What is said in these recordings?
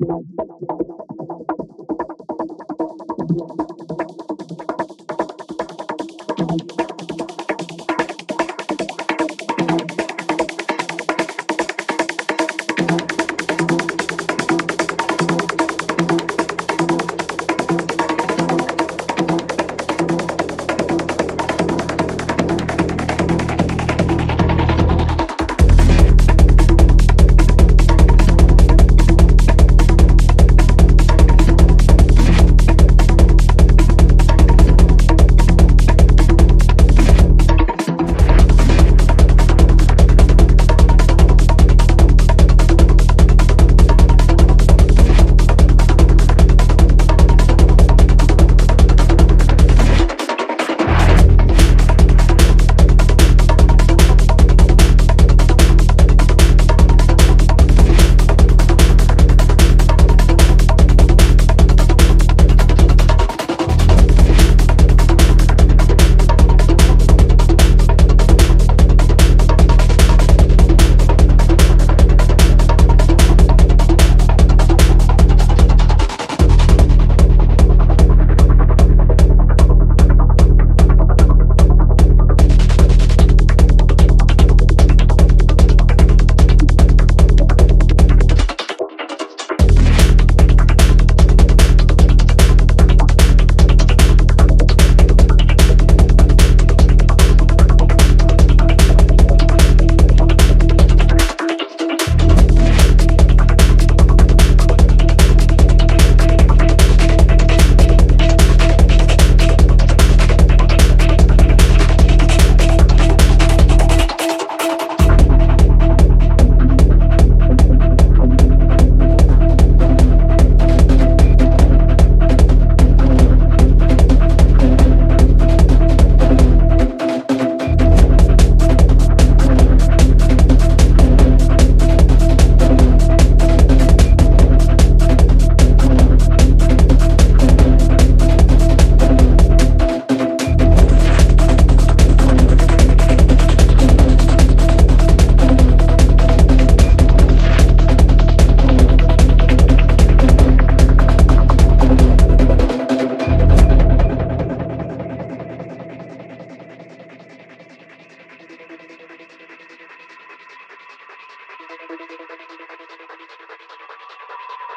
Thank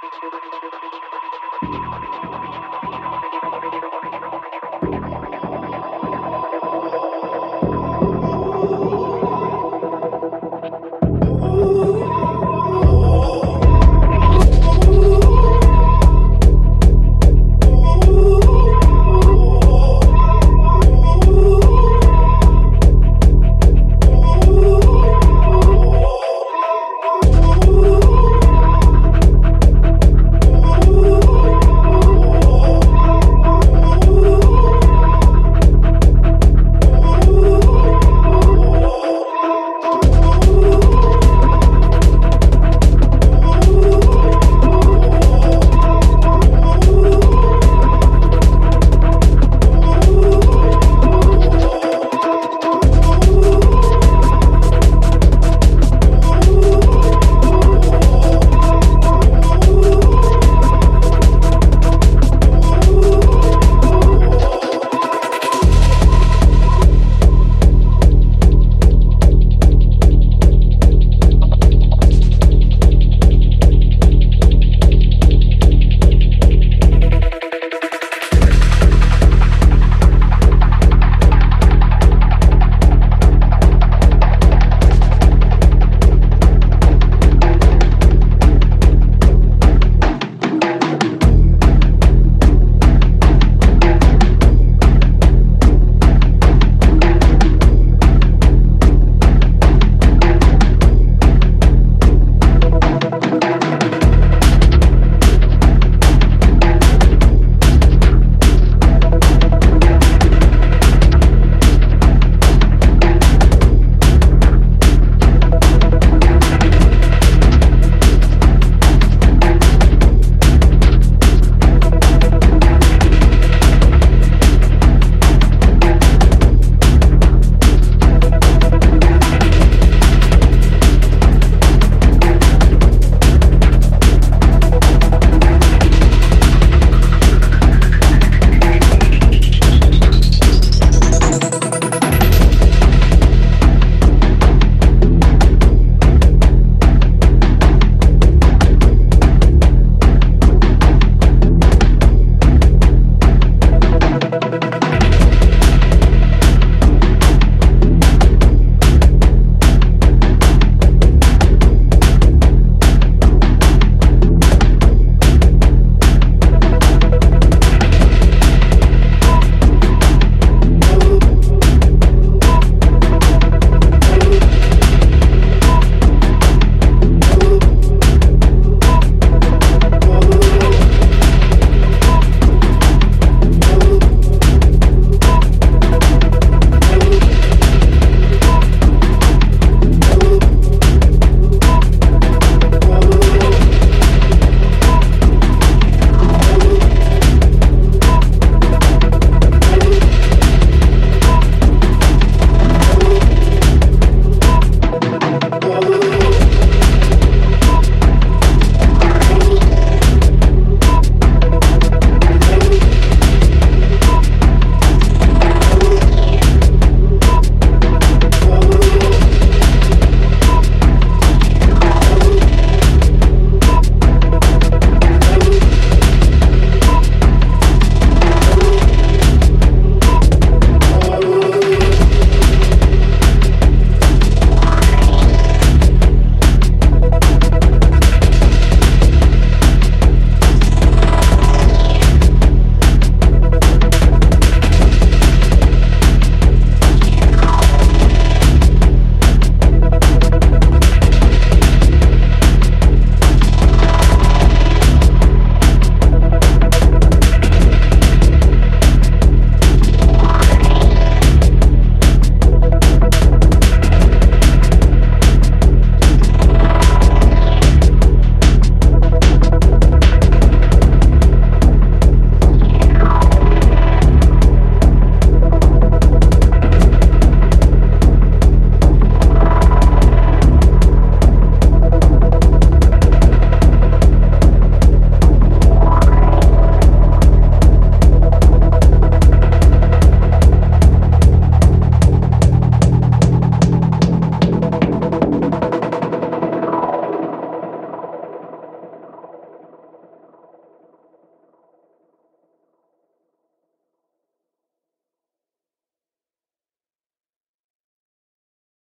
Ooh.